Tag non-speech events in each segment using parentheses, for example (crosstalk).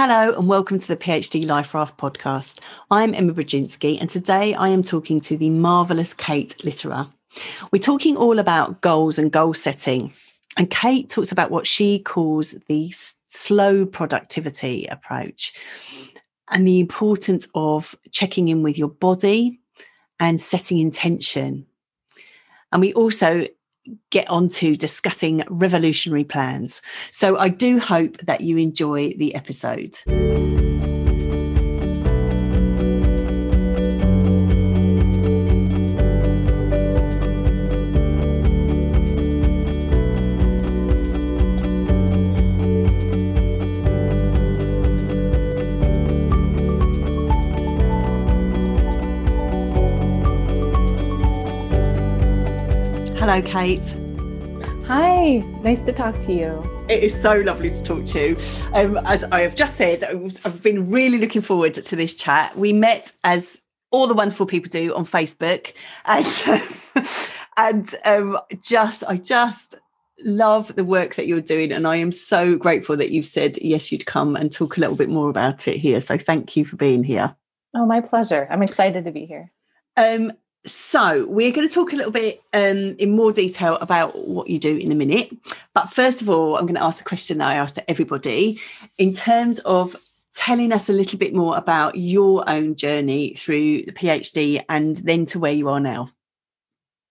Hello and welcome to the PhD Life Raft podcast. I'm Emma Brodzinski and today I am talking to the marvellous Kate Litterer. We're talking all about goals and goal setting. And Kate talks about what she calls the slow productivity approach and the importance of checking in with your body and setting intention. And we also get on to discussing revolutionary plans. So I do hope that you enjoy the episode. Hello, Kate. Hi, nice to talk to you. It is so lovely to talk to you. Um, as I have just said, I've been really looking forward to this chat. We met as all the wonderful people do on Facebook, and (laughs) and um, just I just love the work that you're doing, and I am so grateful that you've said yes, you'd come and talk a little bit more about it here. So thank you for being here. Oh, my pleasure. I'm excited to be here. Um, so we're going to talk a little bit um, in more detail about what you do in a minute. But first of all, I'm going to ask the question that I asked to everybody in terms of telling us a little bit more about your own journey through the PhD and then to where you are now.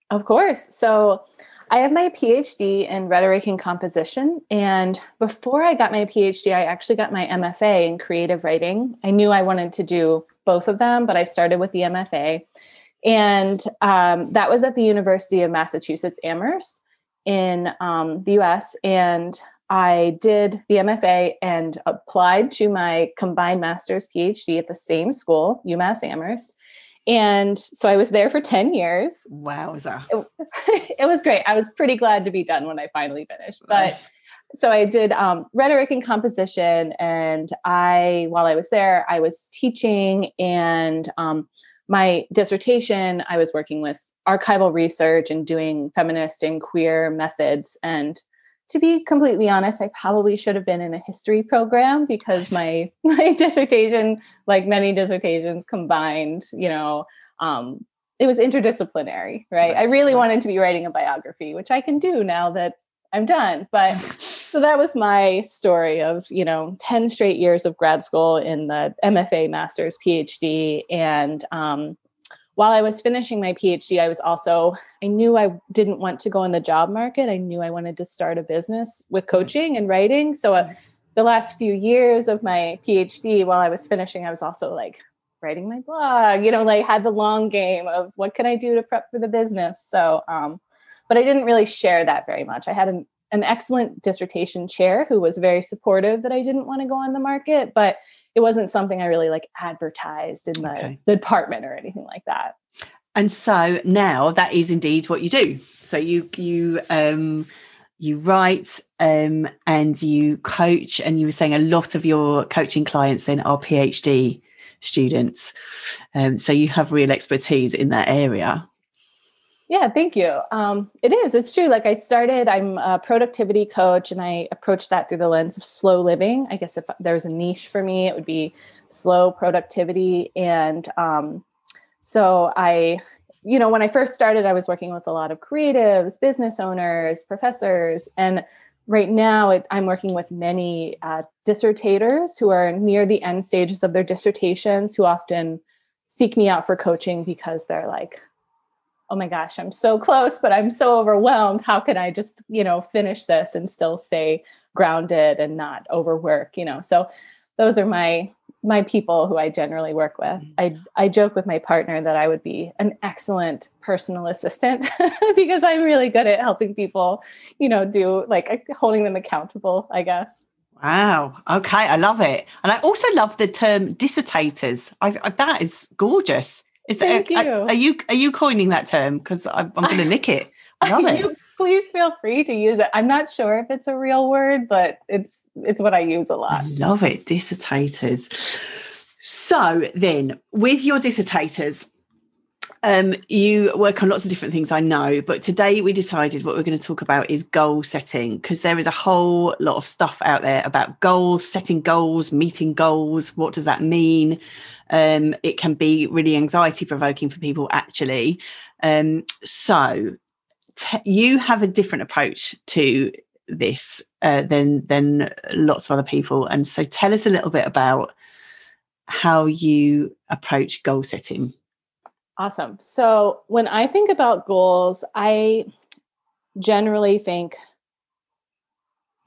Of course. So I have my PhD in rhetoric and composition. And before I got my PhD, I actually got my MFA in creative writing. I knew I wanted to do both of them, but I started with the MFA. And um, that was at the University of Massachusetts Amherst in um, the US. And I did the MFA and applied to my combined master's PhD at the same school, UMass Amherst. And so I was there for 10 years. Wowza. It, (laughs) it was great. I was pretty glad to be done when I finally finished. But so I did um, rhetoric and composition. And I, while I was there, I was teaching and um, my dissertation, I was working with archival research and doing feminist and queer methods. And to be completely honest, I probably should have been in a history program because my (laughs) my dissertation, like many dissertations, combined, you know, um, it was interdisciplinary, right? Nice, I really nice. wanted to be writing a biography, which I can do now that I'm done. But (laughs) so that was my story of, you know, 10 straight years of grad school in the MFA, master's, PhD. And um, while I was finishing my PhD, I was also, I knew I didn't want to go in the job market. I knew I wanted to start a business with coaching and writing. So uh, the last few years of my PhD, while I was finishing, I was also like, writing my blog you know like had the long game of what can i do to prep for the business so um but I didn't really share that very much. I had an, an excellent dissertation chair who was very supportive that I didn't want to go on the market, but it wasn't something I really like advertised in the, okay. the department or anything like that. And so now that is indeed what you do. So you you um you write um and you coach and you were saying a lot of your coaching clients then are PhD students. Um, so you have real expertise in that area. Yeah, thank you. Um, it is. It's true. Like I started, I'm a productivity coach, and I approach that through the lens of slow living. I guess if there's a niche for me, it would be slow productivity. And um, so I, you know, when I first started, I was working with a lot of creatives, business owners, professors, and right now it, I'm working with many uh, dissertators who are near the end stages of their dissertations, who often seek me out for coaching because they're like oh my gosh, I'm so close, but I'm so overwhelmed. How can I just, you know, finish this and still stay grounded and not overwork, you know? So those are my my people who I generally work with. I mm-hmm. I joke with my partner that I would be an excellent personal assistant (laughs) because I'm really good at helping people, you know, do like uh, holding them accountable, I guess. Wow. Okay, I love it, and I also love the term dissertators. I, I that is gorgeous. Is that, Thank you. Are, are you are you coining that term? Because I'm, I'm going to nick it. I love (laughs) it. please feel free to use it. I'm not sure if it's a real word, but it's it's what I use a lot. I love it. Dissertators. So then, with your dissertators, Um, you work on lots of different things, I know, but today we decided what we're going to talk about is goal setting because there is a whole lot of stuff out there about goals, setting goals, meeting goals. What does that mean? Um, it can be really anxiety provoking for people, actually. Um, so, you have a different approach to this uh, than than lots of other people, and so tell us a little bit about how you approach goal setting. Awesome. So when I think about goals, I generally think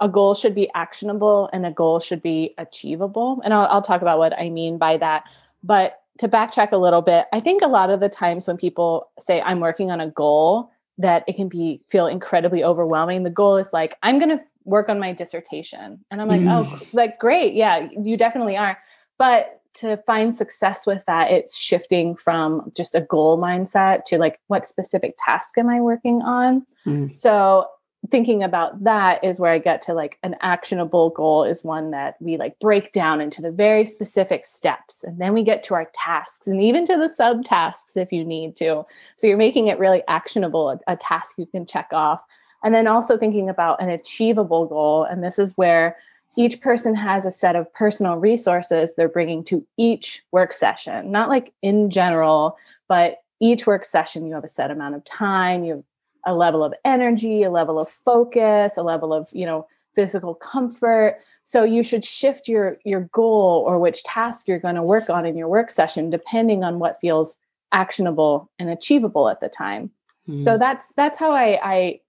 a goal should be actionable and a goal should be achievable. And I'll, I'll, talk about what I mean by that. But to backtrack a little bit, I think a lot of the times when people say, I'm working on a goal, that it can be feel incredibly overwhelming. The goal is like, I'm going to work on my dissertation. And I'm like, oh, mm. oh, like, great. Yeah, you definitely are. But to find success with that, it's shifting from just a goal mindset to like, what specific task am I working on? Mm. So thinking about that is where I get to like an actionable goal is one that we like break down into the very specific steps. And then we get to our tasks and even to the subtasks if you need to. So you're making it really actionable, a, a task you can check off. And then also thinking about an achievable goal. And this is where each person has a set of personal resources they're bringing to each work session, not like in general, but each work session, you have a set amount of time, you have a level of energy, a level of focus, a level of, you know, physical comfort. So you should shift your your goal or which task you're going to work on in your work session depending on what feels actionable and achievable at the time. Mm-hmm. So that's that's how I I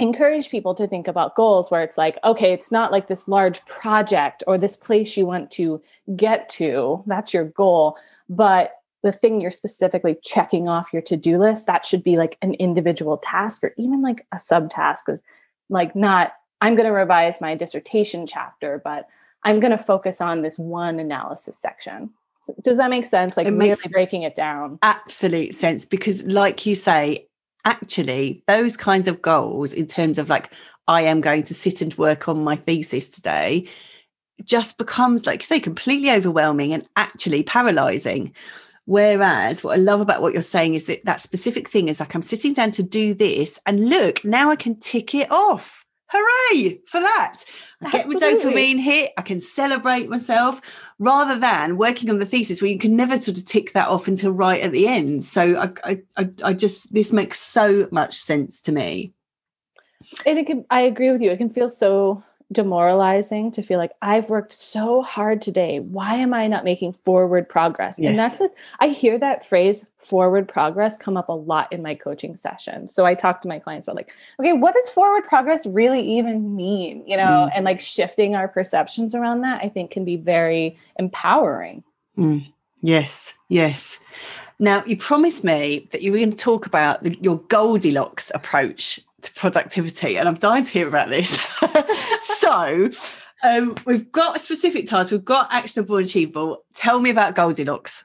encourage people to think about goals where it's like okay it's not like this large project or this place you want to get to that's your goal. But the thing you're specifically checking off your to-do list that should be like an individual task or even like a subtask is like not i'm going to revise my dissertation chapter but i'm going to focus on this one analysis section. Does that make sense? Like it really breaking it down. Absolute sense because like you say actually those kinds of goals in terms of like i am going to sit and work on my thesis today just becomes like you say completely overwhelming and actually paralyzing. Whereas what i love about what you're saying is that that specific thing is like i'm sitting down to do this and look now i can tick it off hooray for that. I get my dopamine hit, I can celebrate myself rather than working on the thesis where you can never sort of tick that off until right at the end. So I, I, I just, this makes so much sense to me. And it can, I agree with you. It can feel so demoralizing to feel like I've worked so hard today. Why am I not making forward progress? Yes. And that's the, I hear that phrase forward progress come up a lot in my coaching sessions. So I talk to my clients about like, okay, what does forward progress really even mean? You know, mm. and like shifting our perceptions around that, I think can be very empowering. Mm. Yes, yes. Now, you promised me that you were going to talk about the, your Goldilocks approach to productivity, and I'm dying to hear about this. (laughs) so, um, we've got specific tasks, we've got actionable and achievable. Tell me about Goldilocks.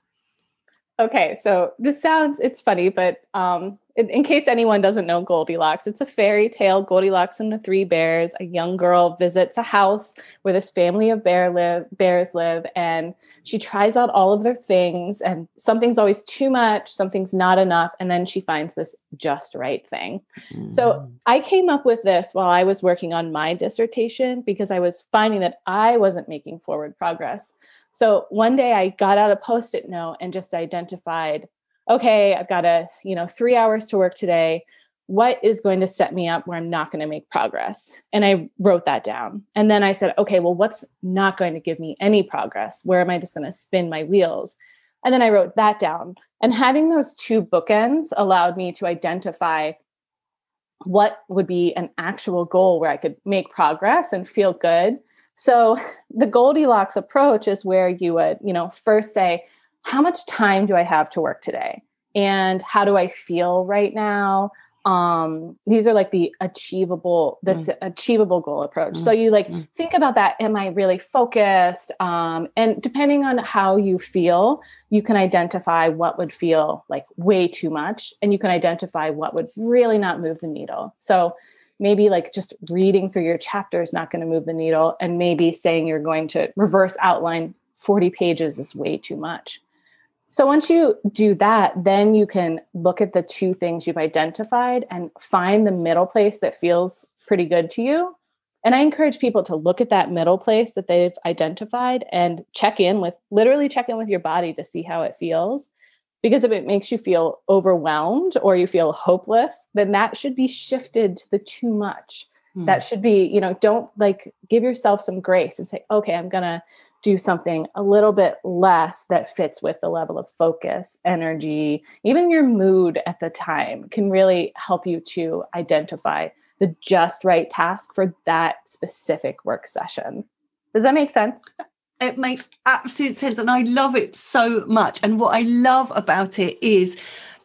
Okay, so this sounds it's funny, but um, in, in, case anyone doesn't know Goldilocks, it's a fairy tale. Goldilocks and the Three Bears. A young girl visits a house where this family of bear live bears live, and she tries out all of their things and something's always too much something's not enough and then she finds this just right thing mm-hmm. so i came up with this while i was working on my dissertation because i was finding that i wasn't making forward progress so one day i got out a post-it note and just identified okay i've got a you know three hours to work today what is going to set me up where I'm not going to make progress? And I wrote that down. And then I said, okay, well, what's not going to give me any progress? Where am I just going to spin my wheels? And then I wrote that down. And having those two bookends allowed me to identify what would be an actual goal where I could make progress and feel good. So (laughs) the Goldilocks approach is where you would, you know, first say, how much time do I have to work today? And how do I feel right now? um these are like the achievable this mm. achievable goal approach mm. so you like mm. think about that am i really focused um and depending on how you feel you can identify what would feel like way too much and you can identify what would really not move the needle so maybe like just reading through your chapter is not going to move the needle and maybe saying you're going to reverse outline 40 pages is way too much So once you do that, then you can look at the two things you've identified and find the middle place that feels pretty good to you. And I encourage people to look at that middle place that they've identified and check in with literally check in with your body to see how it feels. Because if it makes you feel overwhelmed or you feel hopeless, then that should be shifted to the too much. Mm. That should be, you know, don't like give yourself some grace and say, okay, I'm going to do something a little bit less that fits with the level of focus, energy, even your mood at the time can really help you to identify the just right task for that specific work session. Does that make sense? It makes absolute sense. And I love it so much. And what I love about it is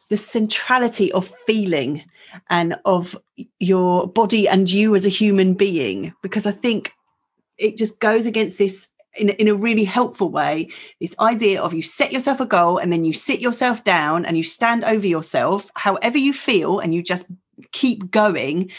the centrality of feeling and of your body and you as a human being, because I think it just goes against this in, in a really helpful way this idea of you set yourself a goal and then you sit yourself down and you stand over yourself however you feel and you just keep going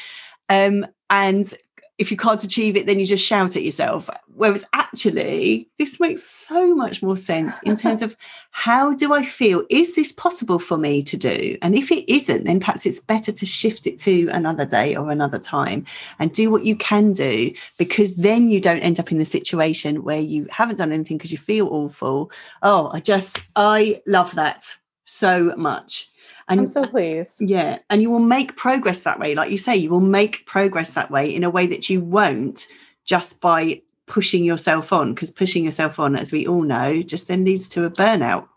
um, and if you can't achieve it, then you just shout at yourself. Whereas actually, this makes so much more sense in terms of (laughs) how do I feel? Is this possible for me to do? And if it isn't, then perhaps it's better to shift it to another day or another time and do what you can do because then you don't end up in the situation where you haven't done anything because you feel awful. Oh, I just, I love that so much. And I'm so pleased. Yeah. And you will make progress that way. Like you say, you will make progress that way in a way that you won't just by pushing yourself on, because pushing yourself on, as we all know, just then leads to a burnout.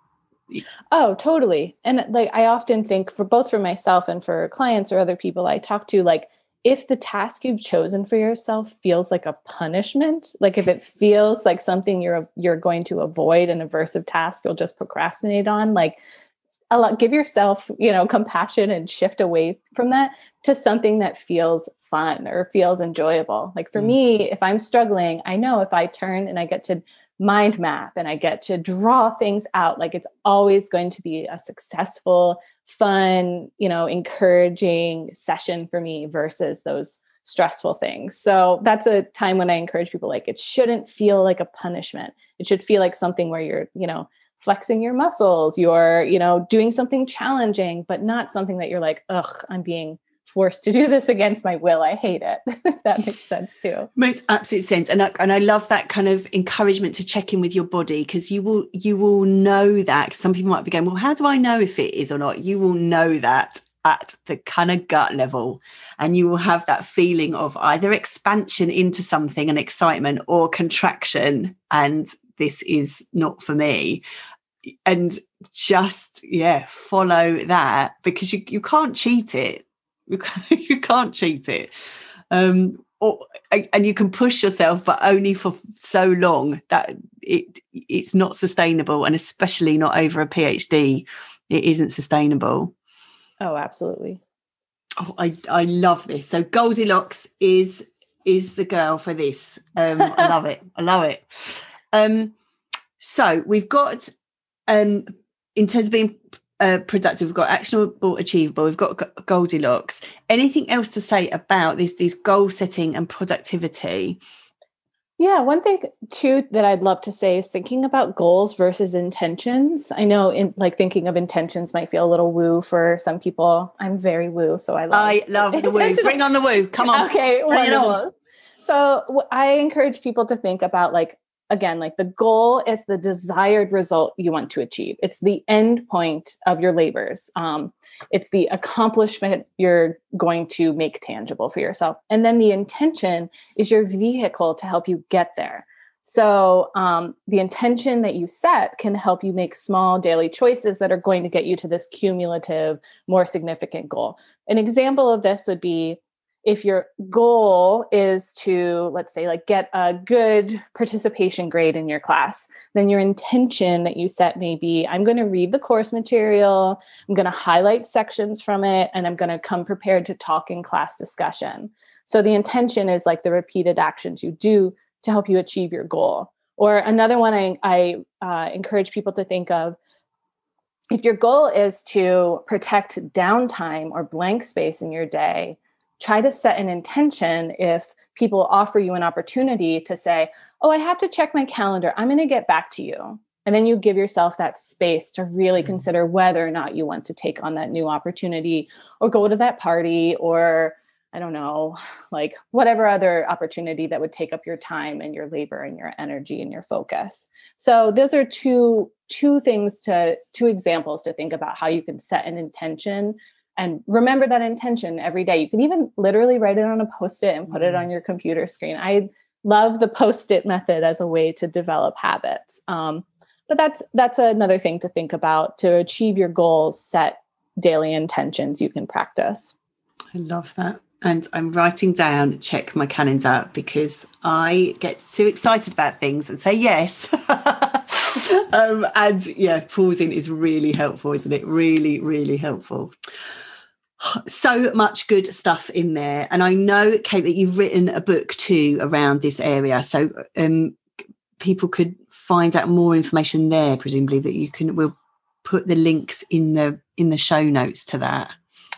Oh, totally. And like I often think for both for myself and for clients or other people I talk to, like if the task you've chosen for yourself feels like a punishment, like if it feels like something you're you're going to avoid an aversive task you'll just procrastinate on, like allow, give yourself, you know, compassion and shift away from that to something that feels fun or feels enjoyable. Like for mm. me, if I'm struggling, I know if I turn and I get to mind map and I get to draw things out, like it's always going to be a successful, fun, you know, encouraging session for me versus those stressful things. So that's a time when I encourage people like it shouldn't feel like a punishment. It should feel like something where you're, you know, flexing your muscles, you're, you know, doing something challenging, but not something that you're like, ugh, I'm being forced to do this against my will. I hate it. (laughs) that makes sense too. Makes absolute sense. And I, and I love that kind of encouragement to check in with your body because you will you will know that. Some people might be going, well, how do I know if it is or not? You will know that at the kind of gut level and you will have that feeling of either expansion into something and excitement or contraction and this is not for me. And just yeah follow that because you, you can't cheat it. You (laughs) can't, you can't cheat it. Um or and you can push yourself but only for so long that it it's not sustainable and especially not over a phd it isn't sustainable. Oh absolutely. Oh i i love this. So goldilocks is is the girl for this. Um i love it. I love it um so we've got um, in terms of being uh, productive, we've got actionable, achievable, we've got Goldilocks. Anything else to say about this, these goal setting and productivity? Yeah, one thing too that I'd love to say is thinking about goals versus intentions. I know in like thinking of intentions might feel a little woo for some people. I'm very woo, so I love I love the woo. Bring on the woo. Come on. (laughs) Okay, Bring wonderful. So I encourage people to think about like again like the goal is the desired result you want to achieve. It's the end point of your labors. Um, it's the accomplishment you're going to make tangible for yourself. And then the intention is your vehicle to help you get there. So um, the intention that you set can help you make small daily choices that are going to get you to this cumulative more significant goal. An example of this would be if your goal is to let's say like get a good participation grade in your class then your intention that you set may be i'm going to read the course material i'm going to highlight sections from it and i'm going to come prepared to talk in class discussion. So the intention is like the repeated actions you do to help you achieve your goal. Or another one i, I uh, encourage people to think of if your goal is to protect downtime or blank space in your day try to set an intention if people offer you an opportunity to say, Oh, I have to check my calendar. I'm going to get back to you. and then you give yourself that space to really Mm. consider whether or not you want to take on that new opportunity or go to that party or I don't know, (sighs) like whatever other opportunity that would take up your time and your labor and your energy and your focus. So those are two two things to two examples to think about how you can set an intention and remember that intention every day. You can even literally write it on a post-it and put it Mm. on your computer screen. I love the post-it method as a way to develop habits. Um, but that's that's another thing to think about to achieve your goals. Set daily intentions you can practice. I love that. And I'm writing down, check my calendar because I get too excited about things and say yes. (laughs) um, and yeah, pausing is really helpful, isn't it? Really, really helpful. So much good stuff in there. And I know, Kate, that you've written a book too around this area. So um, people could find out more information there, presumably that you can, we'll put the links in the in the show notes to that.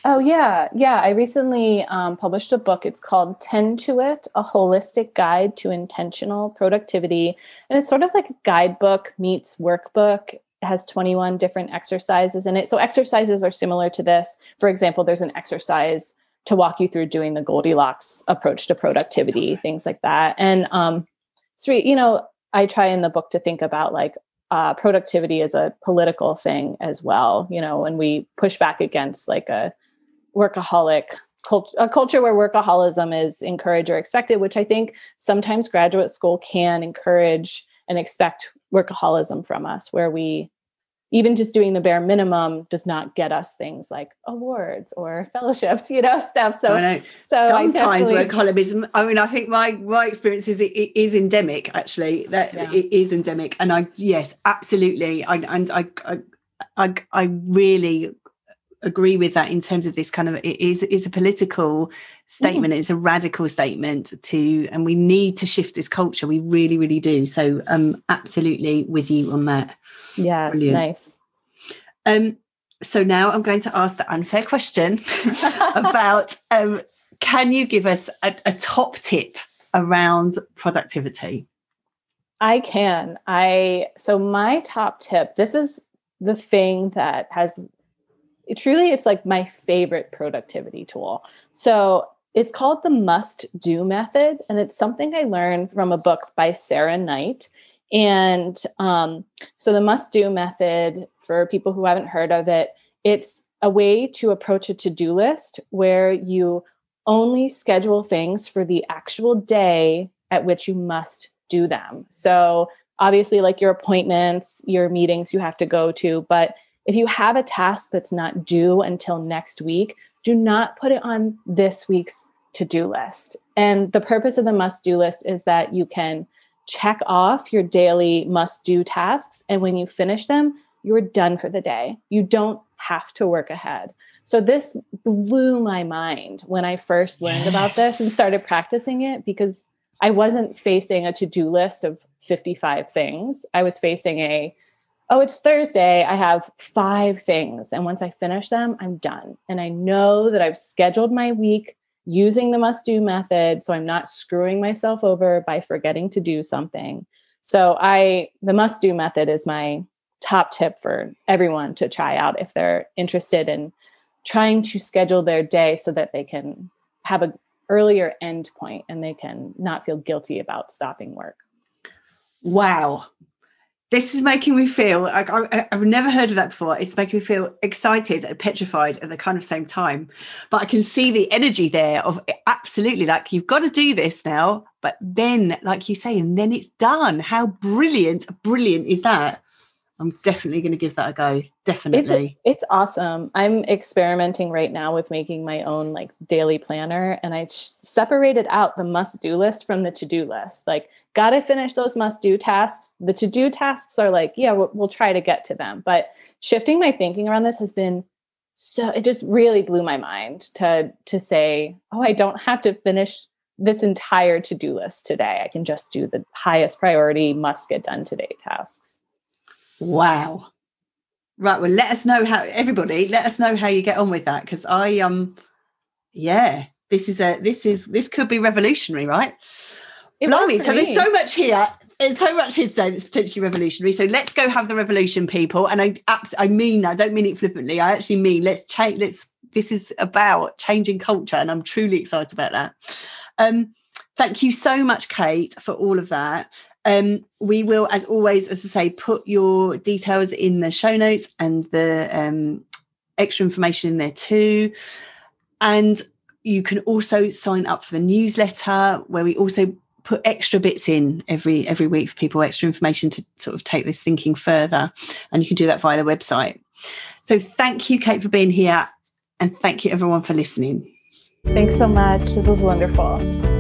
Oh yeah, yeah. I recently um, published a book. It's called "Tend to It: A Holistic Guide to Intentional Productivity," and it's sort of like a guidebook meets workbook. Has 21 different exercises in it. So exercises are similar to this. For example, there's an exercise to walk you through doing the Goldilocks approach to productivity, things like that. And um, so you know, I try in the book to think about like uh, productivity as a political thing as well. You know, when we push back against like a workaholic cult- a culture where workaholism is encouraged or expected, which I think sometimes graduate school can encourage and expect workaholism from us, where we even just doing the bare minimum does not get us things like awards or (laughs) fellowships, you know, stuff. So, so sometimes workaholism. I mean, I think my my experience is it, it is endemic. Actually, that Yeah. it is endemic, and I yes, absolutely. I and I I I, I really agree with that in terms of this kind of it is is a political statement it's a radical statement to and we need to shift this culture we really really do so um absolutely with you on that yeah nice. um so now i'm going to ask the unfair question (laughs) about um, can you give us a, a top tip around productivity? I can. I so my top tip. This is the thing that has it truly it's like my favorite productivity tool. So it's called the must do method and it's something I learned from a book by Sarah Knight. And um, so the must do method for people who haven't heard of it, it's a way to approach a to-do list where you only schedule things for the actual day at which you must do them. So obviously like your appointments, your meetings you have to go to, but if you have a task that's not due until next week, do not put it on this week's to-do list. And the purpose of the must-do list is that you can check off your daily must-do tasks and when you finish them, you're done for the day. You don't have to work ahead. So this blew my mind when I first learned about this and started practicing it because I wasn't facing a to-do list of 55 things. I was facing a oh, it's Thursday. I have five things. And once I finish them, I'm done. And I know that I've scheduled my week using the must do method. So I'm not screwing myself over by forgetting to do something. So I, the must do method is my top tip for everyone to try out if they're interested in trying to schedule their day so that they can have a earlier end point and they can not feel guilty about stopping work. Wow. This is making me feel like I, I've never heard of that before. It's making me feel excited and petrified at the kind of same time. But I can see the energy there of absolutely like you've got to do this now. But then, like you say, and then it's done. How brilliant, brilliant is that? I'm definitely going to give that a go. Definitely. It's, it's awesome. I'm experimenting right now with making my own like daily planner and I separated out the must do list from the to do list. Like, got to finish those must do tasks. The to do tasks are like, yeah, we'll, we'll try to get to them. But shifting my thinking around this has been so, it just really blew my mind to, to say, oh, I don't have to finish this entire to do list today. I can just do the highest priority, must get done today tasks. Wow. Right. Well, let us know how everybody let us know how you get on with that because I um yeah this is a this is this could be revolutionary right It Blimey, so there's so much here there's so much here today that's potentially revolutionary. So let's go have the revolution, people. And I I mean I don't mean it flippantly. I actually mean let's change. Let's. This is about changing culture, and I'm truly excited about that. Um, thank you so much, Kate, for all of that. Um, we will, as always, as I say, put your details in the show notes and the um, extra information in there too. And you can also sign up for the newsletter where we also put extra bits in every every week for people extra information to sort of take this thinking further. And you can do that via the website. So thank you kate for being here. And thank you everyone for listening. Thanks so much. This was wonderful